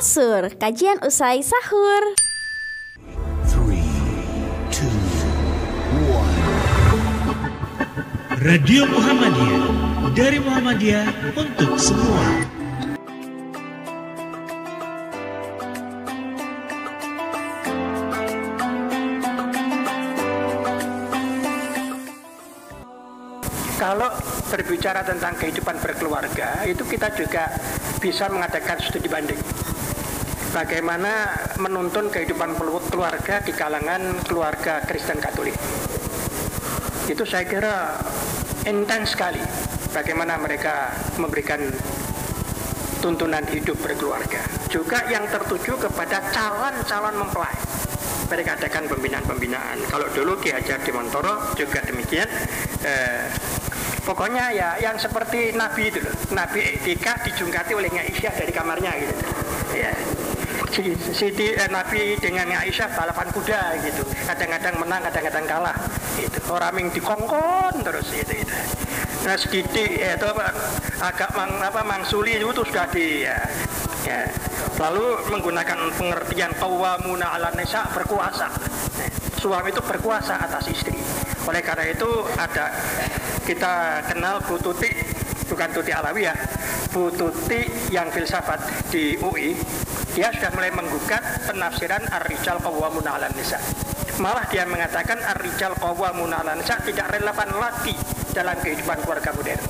Kasur, kajian usai sahur. Three, two, one. Radio Muhammadiyah dari Muhammadiyah untuk semua. Kalau berbicara tentang kehidupan berkeluarga, itu kita juga bisa mengadakan studi banding. Bagaimana menuntun kehidupan keluarga di kalangan keluarga Kristen Katolik. Itu saya kira intens sekali bagaimana mereka memberikan tuntunan hidup berkeluarga. Juga yang tertuju kepada calon-calon mempelai mereka adakan pembinaan-pembinaan. Kalau dulu Ki Hajar Demontoro juga demikian. Eh, pokoknya ya yang seperti Nabi itu loh. Nabi etika dijungkati oleh Aisyah dari kamarnya gitu. Ya. Si, si di, eh, Nabi dengan Aisyah balapan kuda gitu. Kadang-kadang menang, kadang-kadang kalah. Itu orang yang dikongkon terus itu. itu. Nah sedikit ya, itu agak mang, apa mangsuli itu sudah di ya, ya. Lalu menggunakan pengertian qawwamuna ala nisa berkuasa. Suami itu berkuasa atas istri. Oleh karena itu ada kita kenal Bu Tuti bukan Tuti Alawi ya. Bu Tuti yang filsafat di UI, dia sudah mulai menggugat penafsiran ar-rijal qawwamuna ala nisa. Malah dia mengatakan ar-rijal qawwamuna ala nisa tidak relevan lagi dalam kehidupan keluarga modern.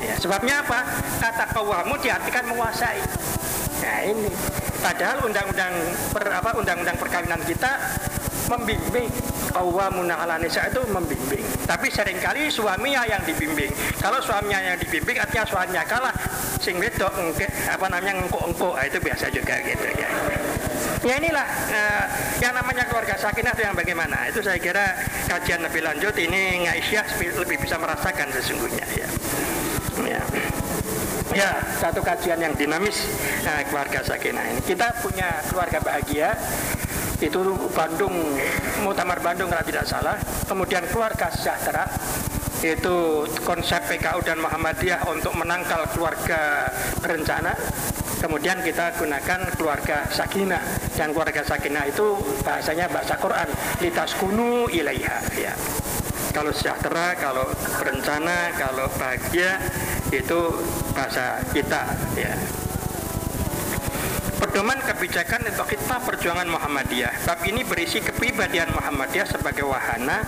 Ya, sebabnya apa? Kata kawamu diartikan menguasai. Nah ini, padahal undang-undang per, apa undang-undang perkawinan kita membimbing qawwamuna ala nisa itu membimbing. Tapi sering kali suaminya yang dibimbing. Kalau suaminya yang dibimbing artinya suaminya kalah sing wedok apa namanya engko-engko nah, itu biasa juga gitu ya. Ya inilah uh, yang namanya keluarga sakinah itu yang bagaimana. Itu saya kira kajian lebih lanjut ini Aisyah lebih bisa merasakan sesungguhnya ya. Ya. Ya, satu kajian yang dinamis nah, keluarga sakinah ini. Kita punya keluarga bahagia itu Bandung, Mutamar Bandung kalau tidak salah. Kemudian keluarga sejahtera itu konsep PKU dan Muhammadiyah untuk menangkal keluarga berencana. Kemudian kita gunakan keluarga sakinah dan keluarga sakinah itu bahasanya bahasa Quran litas kunu ilaiha ya. Kalau sejahtera, kalau berencana, kalau bahagia itu bahasa kita ya. Pedoman kebijakan untuk kita perjuangan Muhammadiyah. Bab ini berisi kepribadian Muhammadiyah sebagai wahana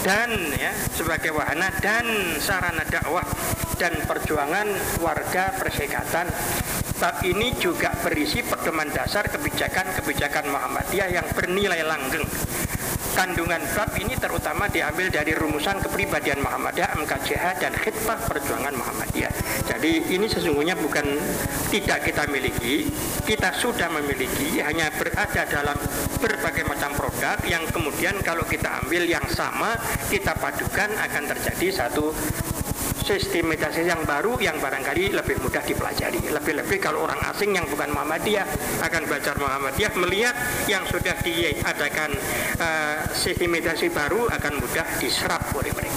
dan ya sebagai wahana dan sarana dakwah dan perjuangan warga persekatan. Bab ini juga berisi pedoman dasar kebijakan-kebijakan Muhammadiyah yang bernilai langgeng kandungan bab ini terutama diambil dari rumusan kepribadian Muhammadiyah, MKJH dan khidmah perjuangan Muhammadiyah. Jadi ini sesungguhnya bukan tidak kita miliki, kita sudah memiliki, hanya berada dalam berbagai macam produk yang kemudian kalau kita ambil yang sama, kita padukan akan terjadi satu sistematisasi yang baru yang barangkali lebih mudah dipelajari. Lebih-lebih kalau orang asing yang bukan Muhammadiyah akan belajar Muhammadiyah melihat yang sudah diadakan uh, sistematisasi baru akan mudah diserap oleh mereka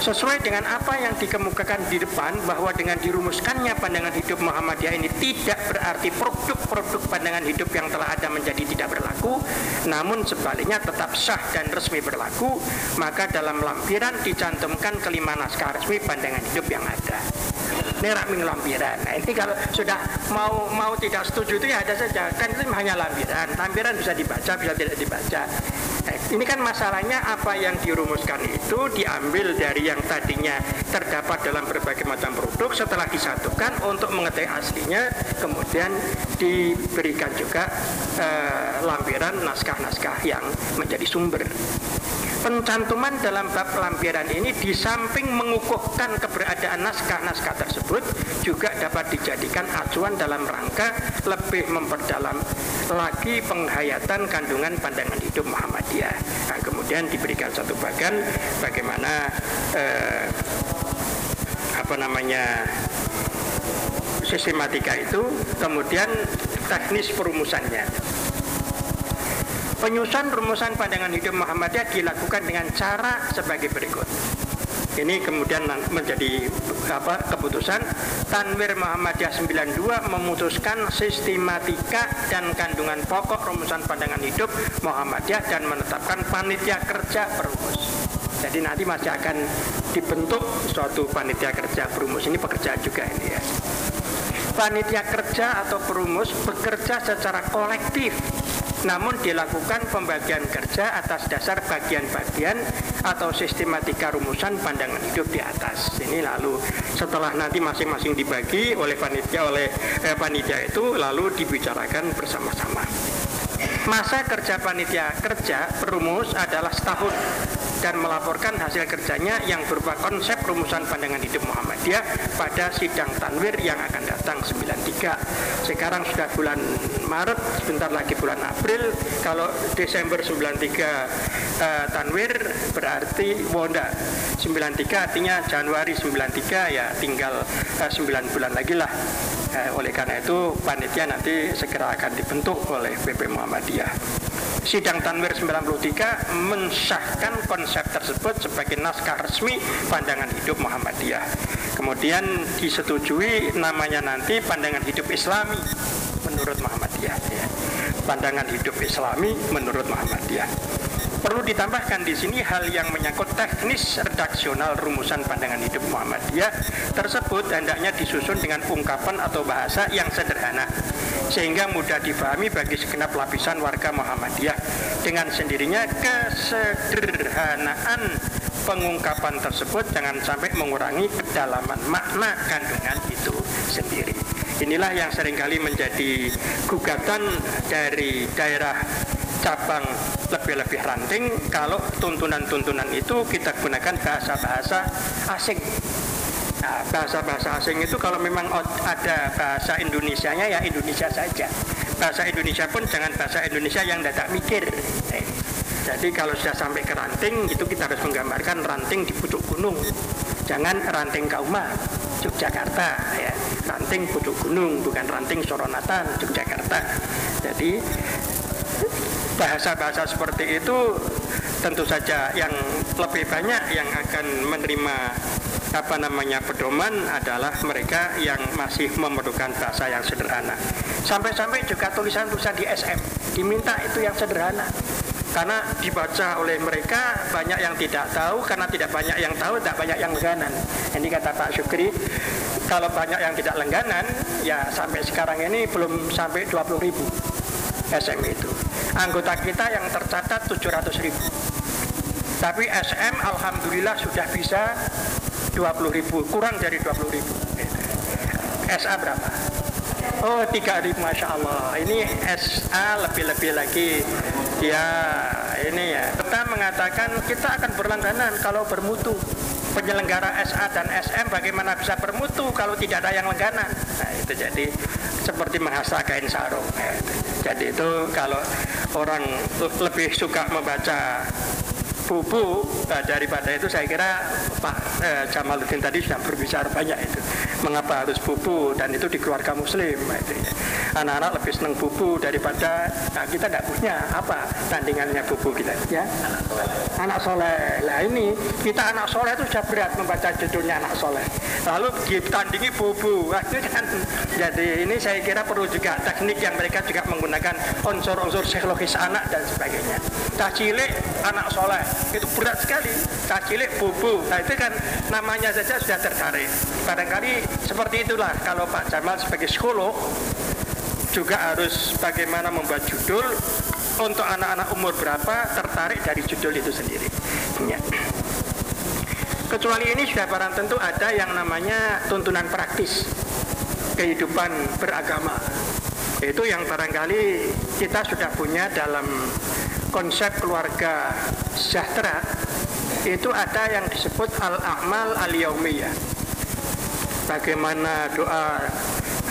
sesuai dengan apa yang dikemukakan di depan bahwa dengan dirumuskannya pandangan hidup Muhammadiyah ini tidak berarti produk-produk pandangan hidup yang telah ada menjadi tidak berlaku namun sebaliknya tetap sah dan resmi berlaku maka dalam lampiran dicantumkan kelima naskah resmi pandangan hidup yang ada. Ini raming lampiran. Nah ini kalau sudah mau mau tidak setuju itu ya ada saja. Kan itu hanya lampiran. Lampiran bisa dibaca bisa tidak dibaca ini kan masalahnya apa yang dirumuskan itu diambil dari yang tadinya terdapat dalam berbagai macam produk setelah disatukan untuk mengetahui aslinya kemudian diberikan juga eh, lampiran naskah-naskah yang menjadi sumber pencantuman dalam bab lampiran ini di samping mengukuhkan keberadaan naskah-naskah tersebut juga dapat dijadikan acuan dalam rangka lebih memperdalam lagi penghayatan kandungan pandangan hidup Muhammadiyah. Nah, kemudian diberikan satu bagian bagaimana eh, apa namanya sistematika itu, kemudian teknis perumusannya. Penyusunan rumusan pandangan hidup Muhammadiyah dilakukan dengan cara sebagai berikut. Ini kemudian menjadi apa keputusan Tanwir Muhammadiyah 92 memutuskan sistematika dan kandungan pokok rumusan pandangan hidup Muhammadiyah dan menetapkan panitia kerja perumus. Jadi nanti masih akan dibentuk suatu panitia kerja perumus ini pekerjaan juga ini ya. Panitia kerja atau perumus bekerja secara kolektif namun dilakukan pembagian kerja atas dasar bagian-bagian atau sistematika rumusan pandangan hidup di atas. Ini lalu setelah nanti masing-masing dibagi oleh panitia oleh eh, panitia itu lalu dibicarakan bersama-sama. Masa kerja panitia kerja perumus adalah setahun dan melaporkan hasil kerjanya yang berupa konsep rumusan pandangan hidup Muhammadiyah pada sidang Tanwir yang akan datang 93. Sekarang sudah bulan Maret, sebentar lagi bulan April. Kalau Desember 93 uh, Tanwir berarti Wonda 93 artinya Januari 93 ya tinggal uh, 9 bulan lagi lah. Uh, oleh karena itu panitia nanti segera akan dibentuk oleh PP Muhammadiyah. Sidang Tanwir 93 mensahkan konsep tersebut sebagai naskah resmi pandangan hidup Muhammadiyah. Kemudian disetujui namanya nanti pandangan hidup Islami menurut Muhammadiyah. Ya. Pandangan hidup Islami menurut Muhammadiyah. Perlu ditambahkan di sini hal yang menyangkut teknis redaksional rumusan pandangan hidup Muhammadiyah tersebut hendaknya disusun dengan ungkapan atau bahasa yang sederhana sehingga mudah difahami bagi segenap lapisan warga Muhammadiyah dengan sendirinya kesederhanaan pengungkapan tersebut jangan sampai mengurangi kedalaman makna kandungan itu sendiri. Inilah yang sering kali menjadi gugatan dari daerah cabang lebih-lebih ranting kalau tuntunan-tuntunan itu kita gunakan bahasa-bahasa asing. Nah, bahasa-bahasa asing itu kalau memang ada bahasa Indonesianya ya Indonesia saja. Bahasa Indonesia pun jangan bahasa Indonesia yang tidak mikir. Jadi kalau sudah sampai ke ranting itu kita harus menggambarkan ranting di pucuk gunung. Jangan ranting Kauma, Yogyakarta ya. Ranting pucuk gunung bukan ranting Soronatan, Yogyakarta. Jadi bahasa-bahasa seperti itu tentu saja yang lebih banyak yang akan menerima apa namanya pedoman adalah mereka yang masih memerlukan bahasa yang sederhana. Sampai-sampai juga tulisan-tulisan di SM diminta itu yang sederhana. Karena dibaca oleh mereka banyak yang tidak tahu, karena tidak banyak yang tahu, tidak banyak yang lengganan. Ini kata Pak Syukri, kalau banyak yang tidak lengganan, ya sampai sekarang ini belum sampai 20 ribu SM itu anggota kita yang tercatat 700 ribu. Tapi SM Alhamdulillah sudah bisa 20 ribu. Kurang dari 20 ribu. SA berapa? Oh 3 ribu Masya Allah. Ini SA lebih-lebih lagi. Ya ini ya. Kita mengatakan kita akan berlangganan kalau bermutu. Penyelenggara SA dan SM bagaimana bisa bermutu kalau tidak ada yang langganan? Nah itu jadi seperti menghasah kain sarung. Jadi itu kalau orang lebih suka membaca bubu nah, daripada itu saya kira Pak eh, Jamaluddin tadi sudah berbicara banyak itu. Mengapa harus bubu dan itu di keluarga muslim anak-anak lebih senang bubu daripada nah, kita punya apa? Tandingannya bubu kita ya. Anak soleh. Lah ini kita anak soleh itu sudah berat membaca judulnya anak soleh. Lalu ditandingi bubu nah, kan jadi ini saya kira perlu juga teknik yang mereka juga menggunakan unsur-unsur psikologis anak dan sebagainya. Cah anak soleh. Itu berat sekali. Cah cilik bubu nah itu kan namanya saja sudah tertarik. Barangkali seperti itulah kalau Pak Jamal sebagai psikolog juga harus bagaimana membuat judul untuk anak-anak umur berapa tertarik dari judul itu sendiri ya. kecuali ini sudah barang tentu ada yang namanya tuntunan praktis kehidupan beragama itu yang barangkali kita sudah punya dalam konsep keluarga sejahtera itu ada yang disebut al-a'mal al-yaumiyah. Bagaimana doa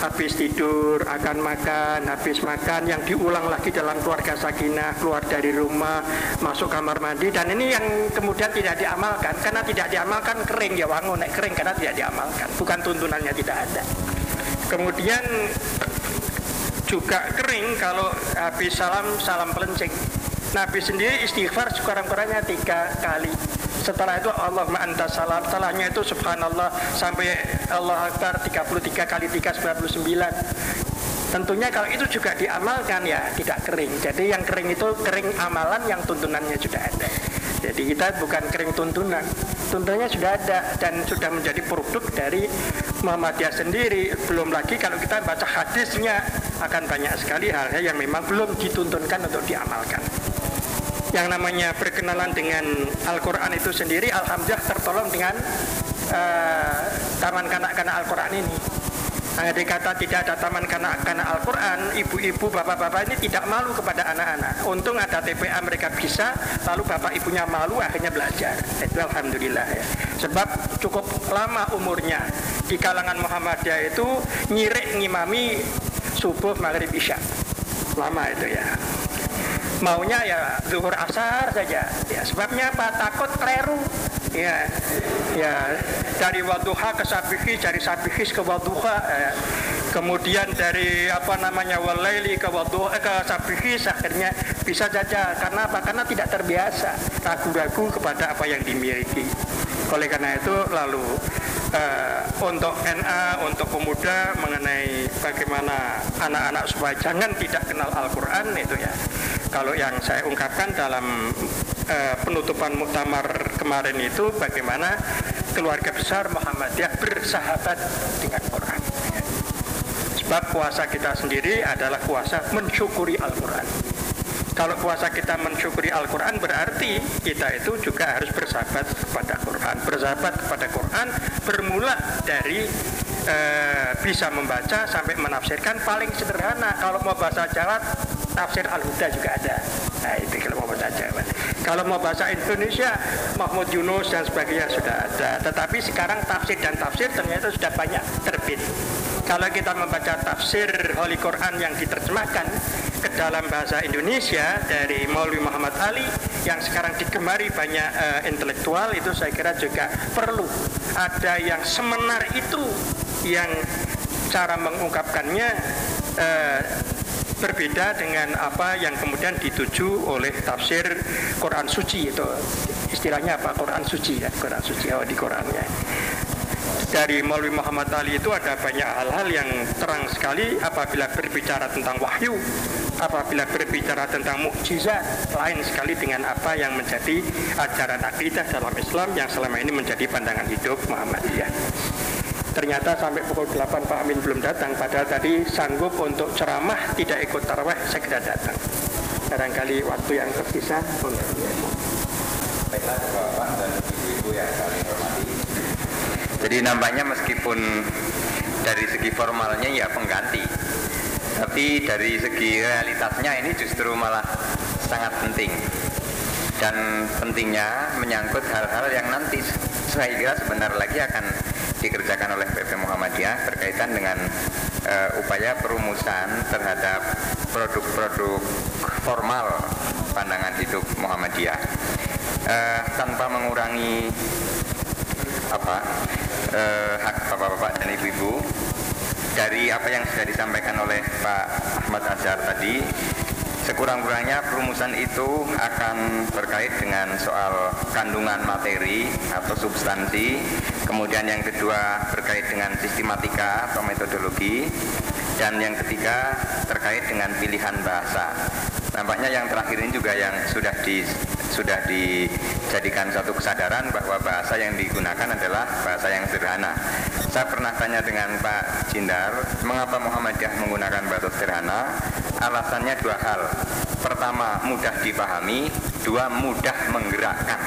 habis tidur, akan makan, habis makan yang diulang lagi dalam keluarga sakinah, keluar dari rumah, masuk kamar mandi dan ini yang kemudian tidak diamalkan. Karena tidak diamalkan kering. Ya wangun naik kering karena tidak diamalkan, bukan tuntunannya tidak ada. Kemudian juga kering kalau habis salam salam pelencing. Nabi sendiri istighfar sekurang-kurangnya tiga kali setelah itu Allahumma anta salam salahnya itu subhanallah sampai Allah Akbar 33 kali 3 99 Tentunya kalau itu juga diamalkan ya tidak kering. Jadi yang kering itu kering amalan yang tuntunannya sudah ada. Jadi kita bukan kering tuntunan, tuntunannya sudah ada dan sudah menjadi produk dari Muhammadiyah sendiri. Belum lagi kalau kita baca hadisnya akan banyak sekali hal-hal yang memang belum dituntunkan untuk diamalkan. Yang namanya berkenalan dengan Al-Quran itu sendiri, Alhamdulillah tertolong dengan uh, taman kanak-kanak Al-Quran ini Andai kata tidak ada taman kanak-kanak Al-Quran, ibu-ibu, bapak-bapak ini tidak malu kepada anak-anak. Untung ada TPA mereka bisa, lalu bapak ibunya malu akhirnya belajar. Itu Alhamdulillah ya. Sebab cukup lama umurnya di kalangan Muhammadiyah itu nyirik ngimami subuh maghrib isya. Lama itu ya maunya ya zuhur asar saja. Ya sebabnya apa? Takut keliru ya ya dari waduha ke sabihis dari sabihis ke waduha ya. kemudian dari apa namanya walaili ke waduha eh, ke sabihis akhirnya bisa saja. Karena apa? Karena tidak terbiasa ragu-ragu kepada apa yang dimiliki. Oleh karena itu lalu uh, untuk NA untuk pemuda mengenai bagaimana anak-anak supaya jangan tidak kenal Al-Quran itu ya kalau yang saya ungkapkan dalam uh, penutupan muktamar kemarin itu bagaimana keluarga besar Muhammadiyah bersahabat dengan Quran. Sebab puasa kita sendiri adalah puasa mensyukuri Al-Quran. Kalau puasa kita mensyukuri Al-Quran berarti kita itu juga harus bersahabat kepada Quran. Bersahabat kepada Quran bermula dari e, bisa membaca sampai menafsirkan paling sederhana. Kalau mau bahasa Jawa tafsir Al-Huda juga ada. Nah itu kalau mau Jawa. Kalau mau bahasa Indonesia, Mahmud Yunus dan sebagainya sudah ada. Tetapi sekarang tafsir dan tafsir ternyata sudah banyak terbit. Kalau kita membaca tafsir Holy Quran yang diterjemahkan ke dalam bahasa Indonesia dari Maulwi Muhammad Ali yang sekarang digemari banyak uh, intelektual itu saya kira juga perlu ada yang semenar itu yang cara mengungkapkannya uh, berbeda dengan apa yang kemudian dituju oleh tafsir Quran suci itu istilahnya apa? Quran suci ya Quran suci oh, di Qurannya. Dari Maulwi Muhammad Ali itu ada banyak hal-hal yang terang sekali apabila berbicara tentang wahyu apabila berbicara tentang mukjizat lain sekali dengan apa yang menjadi ajaran akidah dalam Islam yang selama ini menjadi pandangan hidup Muhammadiyah ternyata sampai pukul 8 Pak Amin belum datang padahal tadi sanggup untuk ceramah tidak ikut taraweh segera datang. Barangkali waktu yang tersisa untuk Jadi nampaknya meskipun dari segi formalnya ya pengganti Tapi dari segi realitasnya ini justru malah sangat penting Dan pentingnya menyangkut hal-hal yang nanti saya kira sebentar lagi akan dikerjakan oleh PP Muhammadiyah berkaitan dengan uh, upaya perumusan terhadap produk-produk formal pandangan hidup Muhammadiyah. Uh, tanpa mengurangi apa uh, hak bapak-bapak dan ibu-ibu dari apa yang sudah disampaikan oleh Pak Ahmad Azhar tadi Sekurang-kurangnya perumusan itu akan terkait dengan soal kandungan materi atau substansi, kemudian yang kedua terkait dengan sistematika atau metodologi, dan yang ketiga terkait dengan pilihan bahasa. Nampaknya yang terakhir ini juga yang sudah di sudah dijadikan satu kesadaran bahwa bahasa yang digunakan adalah bahasa yang sederhana. Saya pernah tanya dengan Pak Jindar, mengapa Muhammadiyah menggunakan bahasa sederhana? Alasannya dua hal. Pertama, mudah dipahami, dua mudah menggerakkan.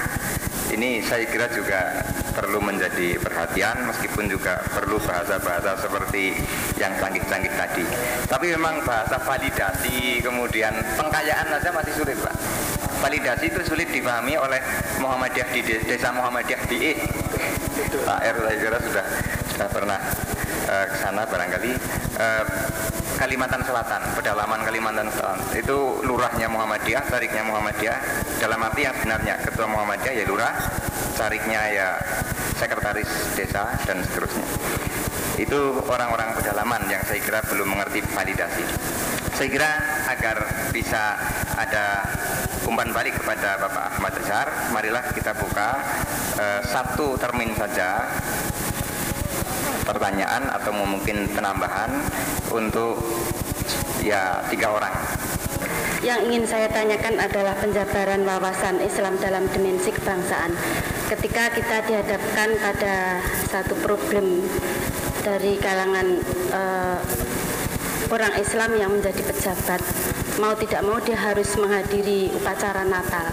Ini saya kira juga perlu menjadi perhatian meskipun juga perlu bahasa-bahasa seperti yang canggih-canggih tadi. Tapi memang bahasa validasi kemudian pengkayaan saja masih sulit, Pak. Validasi itu sulit dipahami oleh Muhammadiyah di desa Muhammadiyah di E. Pak R saya sudah sudah pernah uh, ke sana barangkali uh, Kalimantan Selatan, pedalaman Kalimantan Selatan itu lurahnya Muhammadiyah, tariknya Muhammadiyah dalam arti yang sebenarnya ketua Muhammadiyah ya lurah, tariknya ya sekretaris desa dan seterusnya. Itu orang-orang pedalaman yang saya kira belum mengerti validasi. Saya kira agar bisa ada umpan balik kepada Bapak Ahmad Azhar, marilah kita buka eh, satu termin saja pertanyaan atau mungkin penambahan untuk ya tiga orang. Yang ingin saya tanyakan adalah penjabaran wawasan Islam dalam dimensi kebangsaan. Ketika kita dihadapkan pada satu problem dari kalangan eh, orang Islam yang menjadi pejabat, mau tidak mau dia harus menghadiri upacara Natal.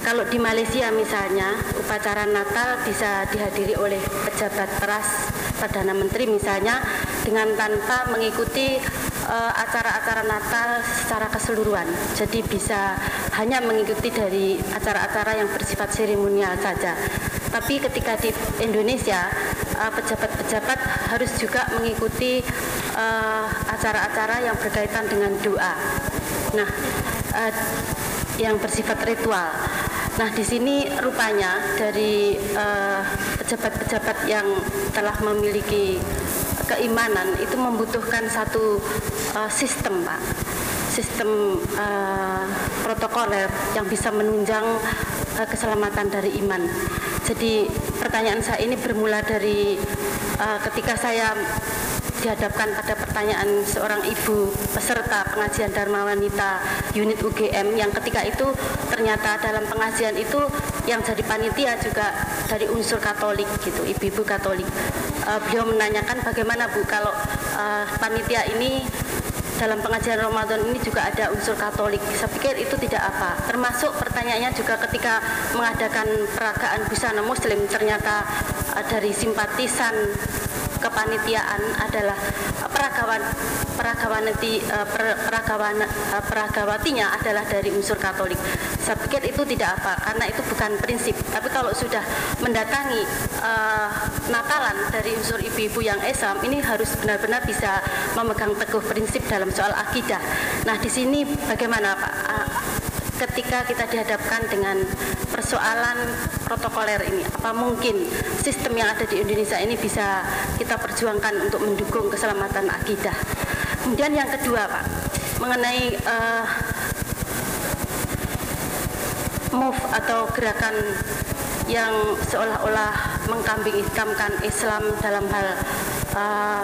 Kalau di Malaysia misalnya, upacara Natal bisa dihadiri oleh pejabat teras Perdana Menteri misalnya dengan tanpa mengikuti eh, acara-acara Natal secara keseluruhan. Jadi bisa hanya mengikuti dari acara-acara yang bersifat seremonial saja. Tapi ketika di Indonesia, eh, pejabat-pejabat harus juga mengikuti eh, acara-acara yang berkaitan dengan doa. Nah, eh, yang bersifat ritual. Nah, di sini rupanya dari pejabat-pejabat yang telah memiliki keimanan itu membutuhkan satu eh, sistem, Pak. Sistem eh, protokoler yang bisa menunjang eh, keselamatan dari iman. Jadi pertanyaan saya ini bermula dari eh, ketika saya dihadapkan pada pertanyaan seorang ibu peserta pengajian Dharma Wanita unit UGM yang ketika itu ternyata dalam pengajian itu yang jadi panitia juga dari unsur Katolik gitu, ibu-ibu Katolik. Uh, beliau menanyakan bagaimana Bu kalau uh, panitia ini dalam pengajian Ramadan ini juga ada unsur Katolik. Saya pikir itu tidak apa. Termasuk pertanyaannya juga ketika mengadakan peragaan busana Muslim ternyata uh, dari simpatisan kepanitiaan adalah peragawan peragawanati uh, per, peragawan uh, peragawatinya adalah dari unsur Katolik. Saya pikir itu tidak apa karena itu bukan prinsip. Tapi kalau sudah mendatangi uh, Natalan dari unsur ibu-ibu yang Islam ini harus benar-benar bisa memegang teguh prinsip dalam soal akidah. Nah di sini bagaimana Pak? Ketika kita dihadapkan dengan persoalan protokoler ini. Apa mungkin sistem yang ada di Indonesia ini bisa kita perjuangkan untuk mendukung keselamatan akidah? Kemudian yang kedua Pak mengenai uh, move atau gerakan yang seolah-olah mengkambing hitamkan Islam dalam hal uh,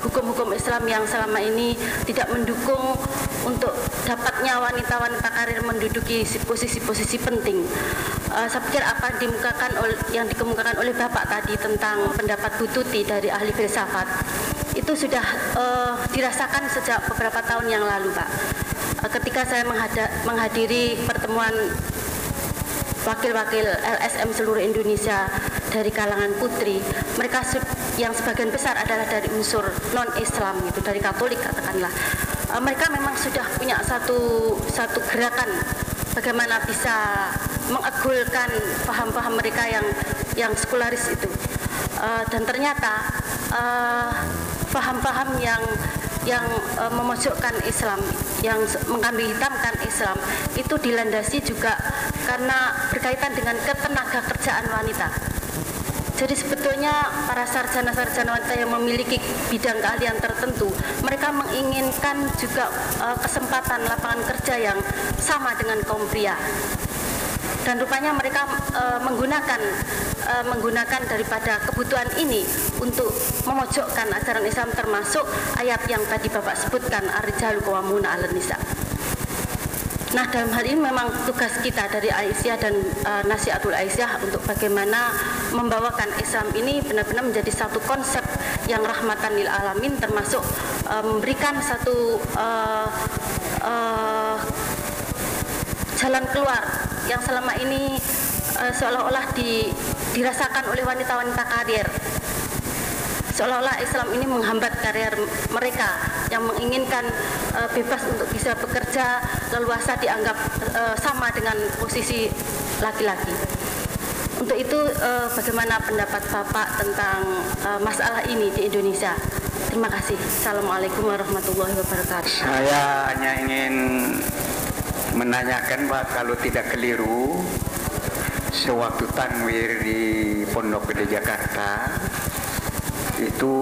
hukum-hukum Islam yang selama ini tidak mendukung untuk dapatnya wanita-wanita karir menduduki posisi-posisi penting. Uh, saya pikir apa dimukakan oleh, yang dikemukakan oleh Bapak tadi tentang pendapat Bututi dari ahli filsafat itu sudah uh, dirasakan sejak beberapa tahun yang lalu, Pak. Uh, ketika saya menghadiri pertemuan wakil-wakil LSM seluruh Indonesia dari kalangan putri mereka yang sebagian besar adalah dari unsur non Islam gitu dari Katolik katakanlah uh, mereka memang sudah punya satu satu gerakan bagaimana bisa mengagulkan paham-paham mereka yang yang sekularis itu uh, dan ternyata paham-paham uh, yang yang uh, memojokkan Islam, yang mengkambing hitamkan Islam itu dilandasi juga karena berkaitan dengan ketenaga kerjaan wanita. Jadi sebetulnya para sarjana-sarjana wanita yang memiliki bidang keahlian tertentu, mereka menginginkan juga uh, kesempatan lapangan kerja yang sama dengan kaum pria dan rupanya mereka e, menggunakan e, menggunakan daripada kebutuhan ini untuk memojokkan ajaran Islam termasuk ayat yang tadi Bapak sebutkan arjal qawamuna 'alan nisa. Nah dalam hal ini memang tugas kita dari Aisyah dan e, Nasihatul Aisyah untuk bagaimana membawakan Islam ini benar-benar menjadi satu konsep yang rahmatan lil alamin termasuk e, memberikan satu e, e, jalan keluar yang selama ini uh, seolah-olah di, dirasakan oleh wanita-wanita karir. Seolah-olah Islam ini menghambat karier mereka yang menginginkan uh, bebas untuk bisa bekerja leluasa dianggap uh, sama dengan posisi laki-laki. Untuk itu uh, bagaimana pendapat Bapak tentang uh, masalah ini di Indonesia? Terima kasih. Assalamualaikum warahmatullahi wabarakatuh. Saya hanya ingin menanyakan Pak kalau tidak keliru sewaktu tanwir di Pondok Gede Jakarta itu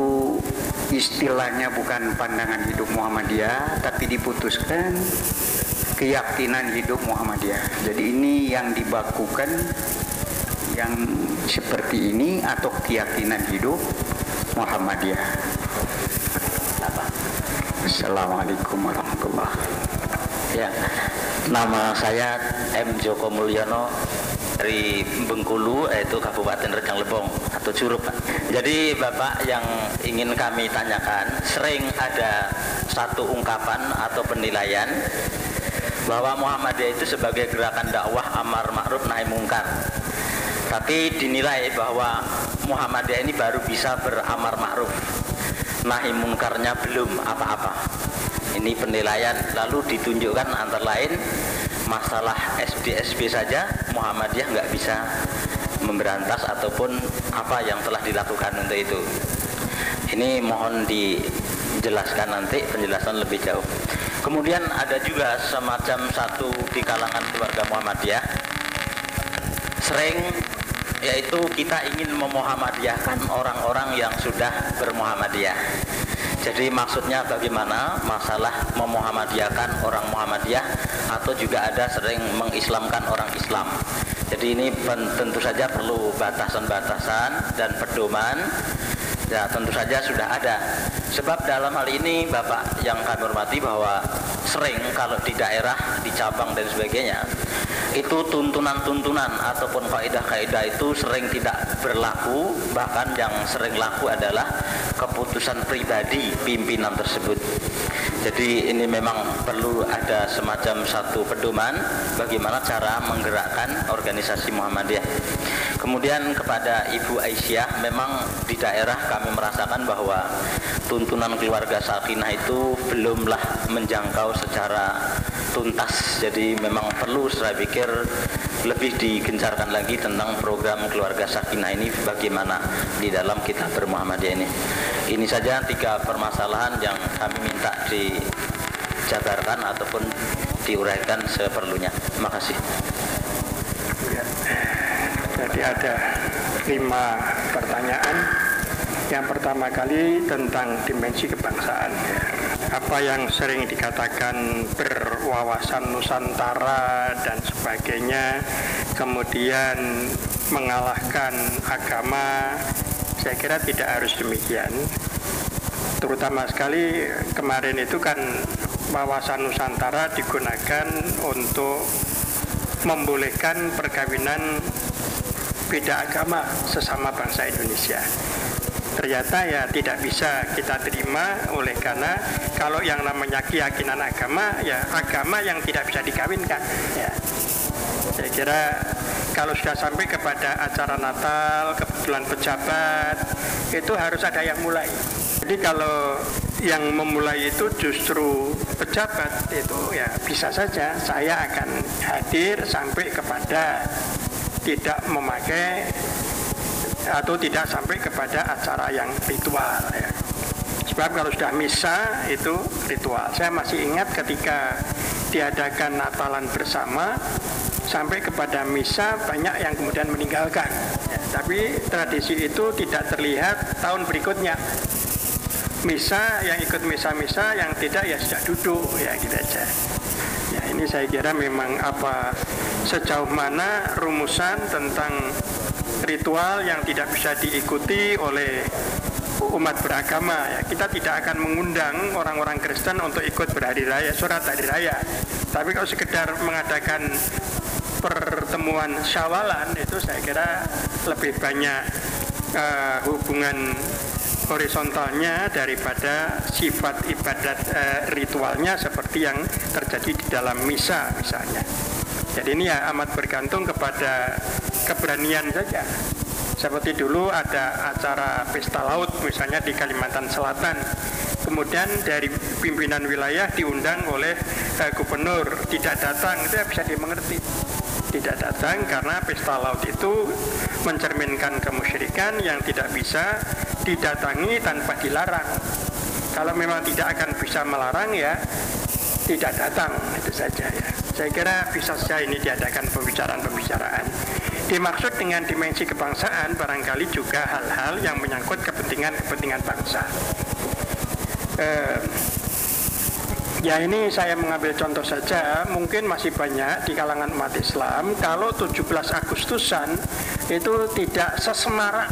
istilahnya bukan pandangan hidup Muhammadiyah tapi diputuskan keyakinan hidup Muhammadiyah. Jadi ini yang dibakukan yang seperti ini atau keyakinan hidup Muhammadiyah. Assalamualaikum warahmatullahi Ya, nama saya M. Joko Mulyono dari Bengkulu, yaitu Kabupaten Rejang Lebong atau Curup. Jadi Bapak yang ingin kami tanyakan, sering ada satu ungkapan atau penilaian bahwa Muhammadiyah itu sebagai gerakan dakwah amar ma'ruf nahi mungkar. Tapi dinilai bahwa Muhammadiyah ini baru bisa beramar ma'ruf. Nahi munkarnya belum apa-apa. Ini penilaian lalu ditunjukkan antara lain masalah SDSB saja Muhammadiyah nggak bisa memberantas ataupun apa yang telah dilakukan untuk itu. Ini mohon dijelaskan nanti penjelasan lebih jauh. Kemudian ada juga semacam satu di kalangan keluarga Muhammadiyah sering yaitu kita ingin memuhammadiyahkan orang-orang yang sudah bermuhammadiyah. Jadi maksudnya bagaimana masalah memuhammadiyahkan orang Muhammadiyah atau juga ada sering mengislamkan orang Islam. Jadi ini tentu saja perlu batasan-batasan dan pedoman. Ya tentu saja sudah ada. Sebab dalam hal ini Bapak yang kami hormati bahwa sering kalau di daerah, di cabang dan sebagainya itu tuntunan-tuntunan ataupun kaidah-kaidah itu sering tidak berlaku bahkan yang sering laku adalah keputusan pribadi pimpinan tersebut jadi ini memang perlu ada semacam satu pedoman bagaimana cara menggerakkan organisasi Muhammadiyah. Kemudian kepada Ibu Aisyah memang di daerah kami merasakan bahwa tuntunan keluarga Sakinah itu belumlah menjangkau secara tuntas jadi memang perlu saya pikir lebih digencarkan lagi tentang program keluarga sakinah ini bagaimana di dalam kitab bermuhammadiyah ini ini saja tiga permasalahan yang kami minta dijabarkan ataupun diuraikan seperlunya terima kasih Ya. Jadi ada lima pertanyaan. Yang pertama kali tentang dimensi kebangsaan. Apa yang sering dikatakan berwawasan Nusantara dan sebagainya, kemudian mengalahkan agama, saya kira tidak harus demikian. Terutama sekali kemarin itu kan wawasan Nusantara digunakan untuk membolehkan perkawinan beda agama sesama bangsa Indonesia. Ternyata ya tidak bisa kita terima oleh karena kalau yang namanya keyakinan agama ya agama yang tidak bisa dikawinkan. Ya. Saya kira kalau sudah sampai kepada acara Natal, kebetulan pejabat, itu harus ada yang mulai. Jadi kalau yang memulai itu justru pejabat itu ya bisa saja saya akan hadir sampai kepada tidak memakai atau tidak sampai kepada acara yang ritual ya. Sebab kalau sudah misa itu ritual. Saya masih ingat ketika diadakan Natalan bersama sampai kepada misa banyak yang kemudian meninggalkan. Ya, tapi tradisi itu tidak terlihat tahun berikutnya. Misa yang ikut misa-misa yang tidak ya sudah duduk ya gitu aja. Ya ini saya kira memang apa sejauh mana rumusan tentang ritual yang tidak bisa diikuti oleh umat beragama. Ya kita tidak akan mengundang orang-orang Kristen untuk ikut berhari raya surat hari raya. Tapi kalau sekedar mengadakan pertemuan syawalan itu saya kira lebih banyak uh, hubungan horizontalnya daripada sifat ibadat uh, ritualnya seperti yang terjadi di dalam misa misalnya jadi ini ya amat bergantung kepada keberanian saja seperti dulu ada acara pesta laut misalnya di Kalimantan Selatan. Kemudian dari pimpinan wilayah diundang oleh eh, gubernur tidak datang itu ya bisa dimengerti. Tidak datang karena pesta laut itu mencerminkan kemusyrikan yang tidak bisa didatangi tanpa dilarang. Kalau memang tidak akan bisa melarang ya tidak datang itu saja ya. Saya kira bisa saja ini diadakan pembicaraan-pembicaraan. Dimaksud dengan dimensi kebangsaan barangkali juga hal-hal yang menyangkut kepentingan-kepentingan bangsa. Eh, Ya ini saya mengambil contoh saja, mungkin masih banyak di kalangan umat Islam kalau 17 Agustusan itu tidak sesemarak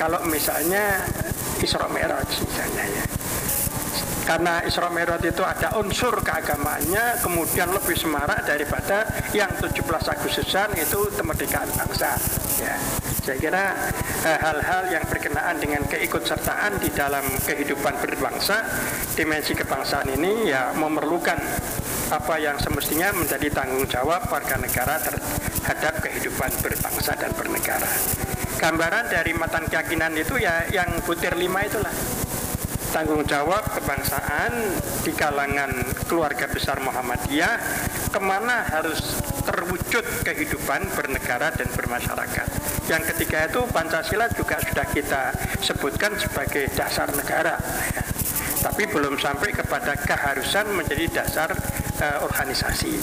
kalau misalnya Isra Mi'raj misalnya ya. Karena Isra Mi'raj itu ada unsur keagamaannya kemudian lebih semarak daripada yang 17 Agustusan itu kemerdekaan bangsa ya. Saya kira eh, hal-hal yang berkenaan dengan keikutsertaan di dalam kehidupan berbangsa, dimensi kebangsaan ini ya memerlukan apa yang semestinya menjadi tanggung jawab warga negara terhadap kehidupan berbangsa dan bernegara. Gambaran dari matan keyakinan itu ya yang butir lima itulah tanggung jawab kebangsaan di kalangan keluarga besar Muhammadiyah ke mana harus terwujud kehidupan bernegara dan bermasyarakat. Yang ketiga itu Pancasila juga sudah kita sebutkan sebagai dasar negara. Tapi belum sampai kepada keharusan menjadi dasar uh, organisasi.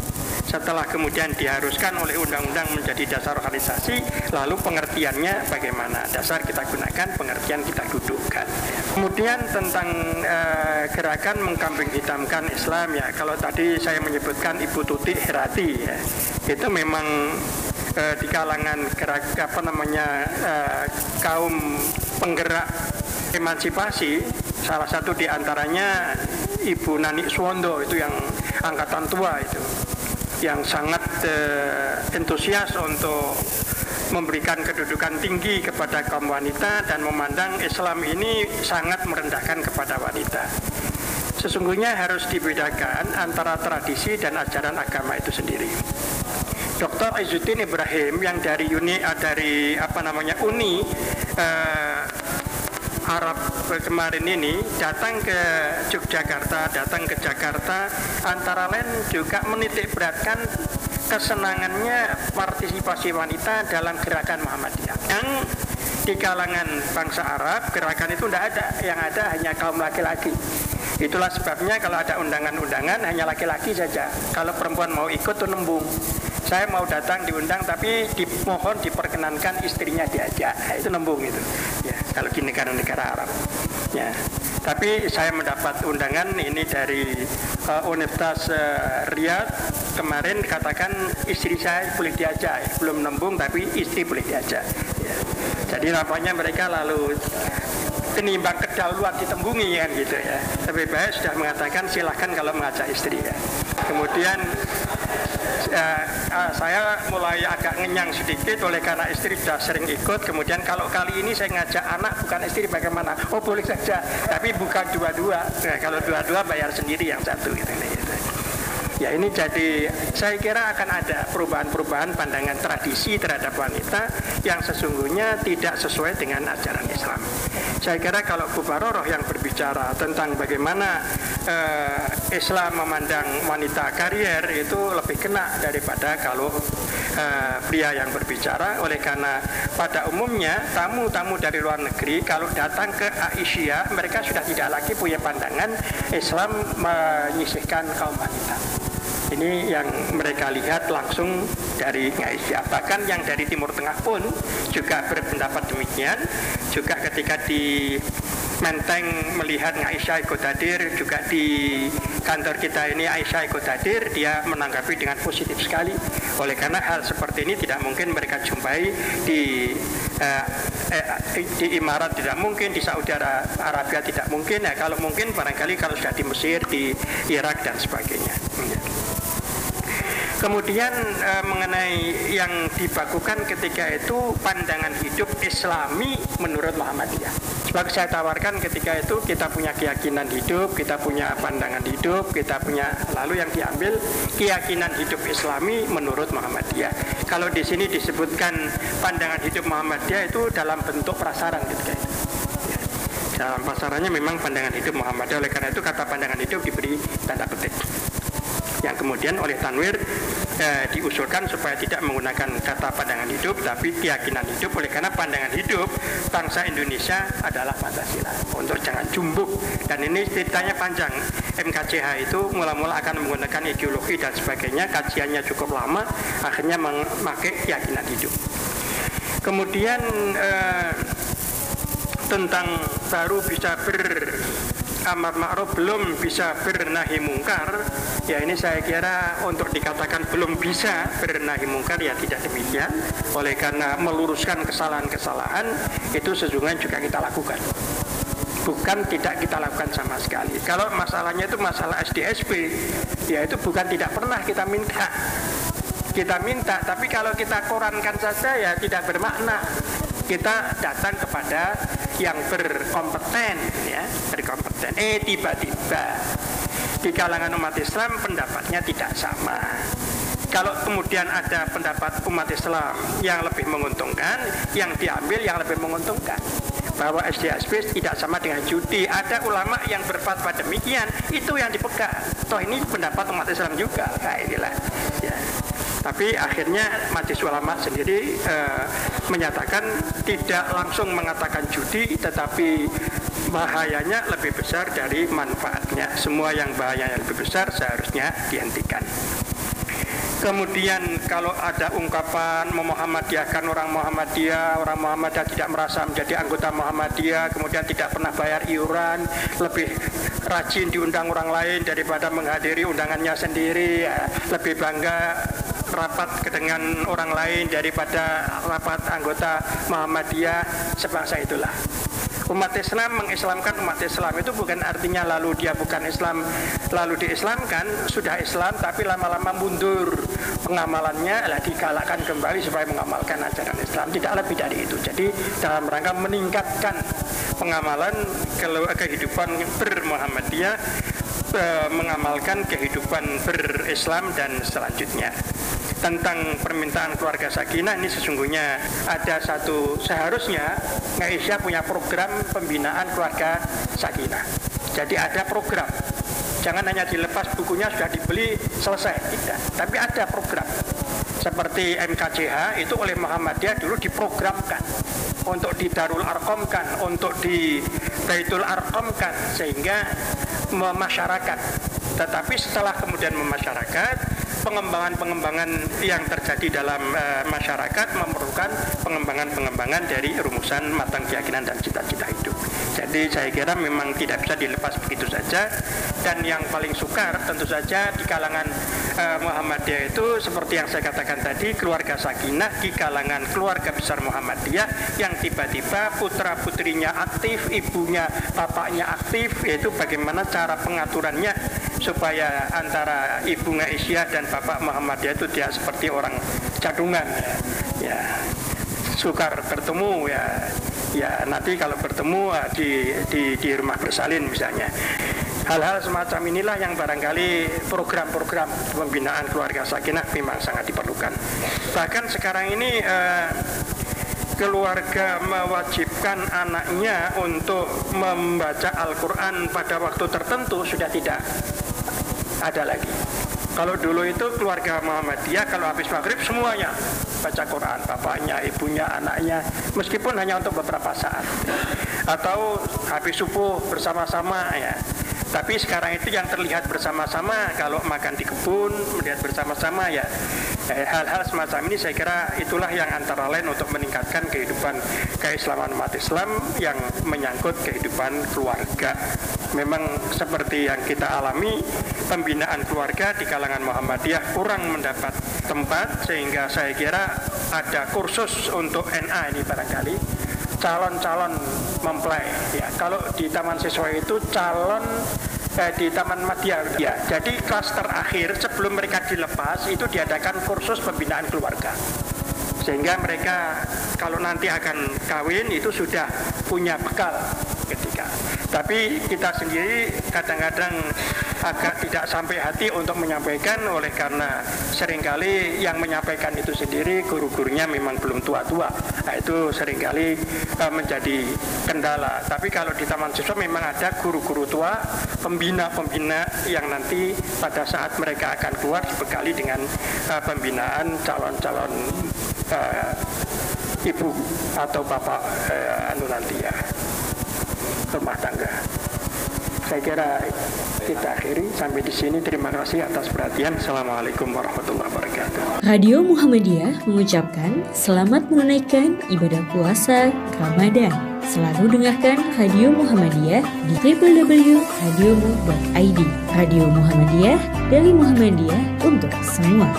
Setelah kemudian diharuskan oleh undang-undang menjadi dasar organisasi, lalu pengertiannya bagaimana? Dasar kita gunakan, pengertian kita dudukkan. Kemudian tentang uh, gerakan mengkambing hitamkan Islam ya, kalau tadi saya menyebutkan Ibu Tuti Herati ya, itu memang uh, di kalangan gerak apa namanya uh, kaum penggerak emansipasi salah satu di antaranya Ibu Nani Suwondo itu yang angkatan tua itu yang sangat uh, entusias untuk memberikan kedudukan tinggi kepada kaum wanita dan memandang Islam ini sangat merendahkan kepada wanita. Sesungguhnya harus dibedakan antara tradisi dan ajaran agama itu sendiri. Dr. Izzuddin Ibrahim yang dari Uni dari apa namanya Uni uh, Arab kemarin ini datang ke Yogyakarta, datang ke Jakarta, antara lain juga menitik beratkan kesenangannya partisipasi wanita dalam gerakan Muhammadiyah. Yang di kalangan bangsa Arab gerakan itu tidak ada, yang ada hanya kaum laki-laki. Itulah sebabnya kalau ada undangan-undangan hanya laki-laki saja. Kalau perempuan mau ikut tuh nembung. Saya mau datang diundang tapi dimohon diperkenankan istrinya diajak. Itu nembung itu. Ya, kalau di negara-negara Arab. Ya. Tapi saya mendapat undangan ini dari uh, Universitas uh, Riyadh kemarin katakan istri saya boleh diajak, belum nembung tapi istri boleh diajak. Ya. Jadi nampaknya mereka lalu kenimbang kedahuluan ditembungi kan gitu ya. Lebih baik sudah mengatakan silahkan kalau mengajak istri ya. Kemudian uh, uh, saya mulai agak ngenyang sedikit oleh karena istri sudah sering ikut. Kemudian kalau kali ini saya ngajak anak bukan istri bagaimana? Oh boleh saja, tapi bukan dua-dua. Nah, kalau dua-dua bayar sendiri yang satu gitu. gitu. Ya ini jadi saya kira akan ada perubahan-perubahan pandangan tradisi terhadap wanita yang sesungguhnya tidak sesuai dengan ajaran Islam. Saya kira kalau Bu Baroroh yang berbicara tentang bagaimana uh, Islam memandang wanita karier itu kena daripada kalau uh, pria yang berbicara oleh karena pada umumnya tamu-tamu dari luar negeri kalau datang ke Aisyah mereka sudah tidak lagi punya pandangan Islam menyisihkan kaum wanita. Ini yang mereka lihat langsung dari Aisyah. Bahkan yang dari Timur Tengah pun juga berpendapat demikian. Juga ketika di Menteng melihat Aisyah ikut hadir, juga di kantor kita ini Aisyah ikut hadir, dia menanggapi dengan positif sekali. Oleh karena hal seperti ini tidak mungkin mereka jumpai di eh, eh, di Imarat tidak mungkin, di Saudi Arabia tidak mungkin. Ya kalau mungkin barangkali kalau sudah di Mesir, di Irak dan sebagainya. Kemudian e, mengenai yang dibakukan ketika itu pandangan hidup Islami menurut Muhammadiyah. Sebab saya tawarkan ketika itu kita punya keyakinan hidup, kita punya pandangan hidup, kita punya lalu yang diambil keyakinan hidup Islami menurut Muhammadiyah. Kalau di sini disebutkan pandangan hidup Muhammadiyah itu dalam bentuk prasaran ketika itu. Ya. Dalam pasarannya memang pandangan hidup Muhammadiyah. Oleh karena itu kata pandangan hidup diberi tanda petik yang kemudian oleh Tanwir eh, diusulkan supaya tidak menggunakan kata pandangan hidup tapi keyakinan hidup. Oleh karena pandangan hidup bangsa Indonesia adalah Pancasila. Untuk jangan jumbuk. Dan ini ceritanya panjang. MKCH itu mula-mula akan menggunakan ideologi dan sebagainya. Kajiannya cukup lama. Akhirnya memakai keyakinan hidup. Kemudian eh, tentang baru bisa ber amar ma'ruf belum bisa bernahi mungkar ya ini saya kira untuk dikatakan belum bisa bernahi mungkar ya tidak demikian. Oleh karena meluruskan kesalahan-kesalahan itu sesungguhnya juga kita lakukan. Bukan tidak kita lakukan sama sekali. Kalau masalahnya itu masalah SDSP ya itu bukan tidak pernah kita minta. Kita minta tapi kalau kita korankan saja ya tidak bermakna kita datang kepada yang berkompeten ya berkompeten eh tiba-tiba di kalangan umat Islam pendapatnya tidak sama kalau kemudian ada pendapat umat Islam yang lebih menguntungkan, yang diambil yang lebih menguntungkan. Bahwa SDSP tidak sama dengan judi. Ada ulama yang berfatwa demikian, itu yang dipegang. Toh ini pendapat umat Islam juga. Nah inilah. Ya. Tapi akhirnya Majelis Ulama sendiri eh, menyatakan tidak langsung mengatakan judi, tetapi bahayanya lebih besar dari manfaatnya. Semua yang bahayanya lebih besar seharusnya dihentikan. Kemudian kalau ada ungkapan memuhammadiyahkan orang Muhammadiyah, orang Muhammadiyah tidak merasa menjadi anggota Muhammadiyah, kemudian tidak pernah bayar iuran, lebih rajin diundang orang lain daripada menghadiri undangannya sendiri, ya, lebih bangga rapat dengan orang lain daripada rapat anggota Muhammadiyah sebangsa itulah. Umat Islam mengislamkan umat Islam itu bukan artinya lalu dia bukan Islam. Lalu diislamkan sudah Islam tapi lama-lama mundur. Pengamalannya lah digalakkan kembali supaya mengamalkan ajaran Islam. Tidak lebih dari itu. Jadi dalam rangka meningkatkan pengamalan kehidupan bermuhammadiyah eh, mengamalkan kehidupan berislam dan selanjutnya tentang permintaan keluarga sakinah ini sesungguhnya ada satu seharusnya Aisyah punya program pembinaan keluarga sakinah. Jadi ada program. Jangan hanya dilepas bukunya sudah dibeli selesai, tidak. Tapi ada program. Seperti MKCH itu oleh Muhammadiyah dulu diprogramkan untuk di Darul Arkomkan, untuk di Baitul Arkomkan sehingga memasyarakat. Tetapi setelah kemudian memasyarakat, pengembangan-pengembangan yang terjadi dalam uh, masyarakat memerlukan pengembangan-pengembangan dari rumusan matang keyakinan dan cita-cita hidup. Jadi saya kira memang tidak bisa dilepas begitu saja dan yang paling sukar tentu saja di kalangan uh, Muhammadiyah itu seperti yang saya katakan tadi keluarga sakinah di kalangan keluarga besar Muhammadiyah yang tiba-tiba putra putrinya aktif, ibunya, bapaknya aktif yaitu bagaimana cara pengaturannya supaya antara ibu Aisyah dan bapak Muhammadiyah itu tidak seperti orang cadungan. Ya sukar bertemu ya ya nanti kalau bertemu ah, di di, di rumah bersalin misalnya. Hal-hal semacam inilah yang barangkali program-program pembinaan keluarga sakinah memang sangat diperlukan. Bahkan sekarang ini eh, keluarga mewajibkan anaknya untuk membaca Al-Quran pada waktu tertentu sudah tidak ada lagi. Kalau dulu itu keluarga Muhammadiyah kalau habis maghrib semuanya baca Quran, bapaknya, ibunya, anaknya, meskipun hanya untuk beberapa saat. Atau habis subuh bersama-sama ya. Tapi sekarang itu yang terlihat bersama-sama kalau makan di kebun, melihat bersama-sama ya hal-hal semacam ini saya kira itulah yang antara lain untuk meningkatkan kehidupan keislaman umat Islam yang menyangkut kehidupan keluarga. Memang seperti yang kita alami pembinaan keluarga di kalangan Muhammadiyah kurang mendapat tempat sehingga saya kira ada kursus untuk NA ini barangkali calon-calon mempelai. Ya kalau di taman siswa itu calon eh, di Taman Madya ya jadi kelas terakhir sebelum mereka dilepas itu diadakan kursus pembinaan keluarga. Sehingga mereka kalau nanti akan kawin itu sudah punya bekal ketika. Tapi kita sendiri kadang-kadang agak tidak sampai hati untuk menyampaikan oleh karena sering kali yang menyampaikan itu sendiri guru-gurunya memang belum tua-tua nah, itu sering kali uh, menjadi kendala tapi kalau di taman siswa memang ada guru-guru tua pembina-pembina yang nanti pada saat mereka akan keluar dibekali dengan uh, pembinaan calon-calon uh, ibu atau bapak uh, anu nanti ya rumah tangga. Saya kira kita akhiri sampai di sini. Terima kasih atas perhatian. Assalamualaikum warahmatullahi wabarakatuh. Radio Muhammadiyah mengucapkan selamat menunaikan ibadah puasa Ramadan. Selalu dengarkan Radio Muhammadiyah di www.radiomu.id. Radio Muhammadiyah dari Muhammadiyah untuk semua.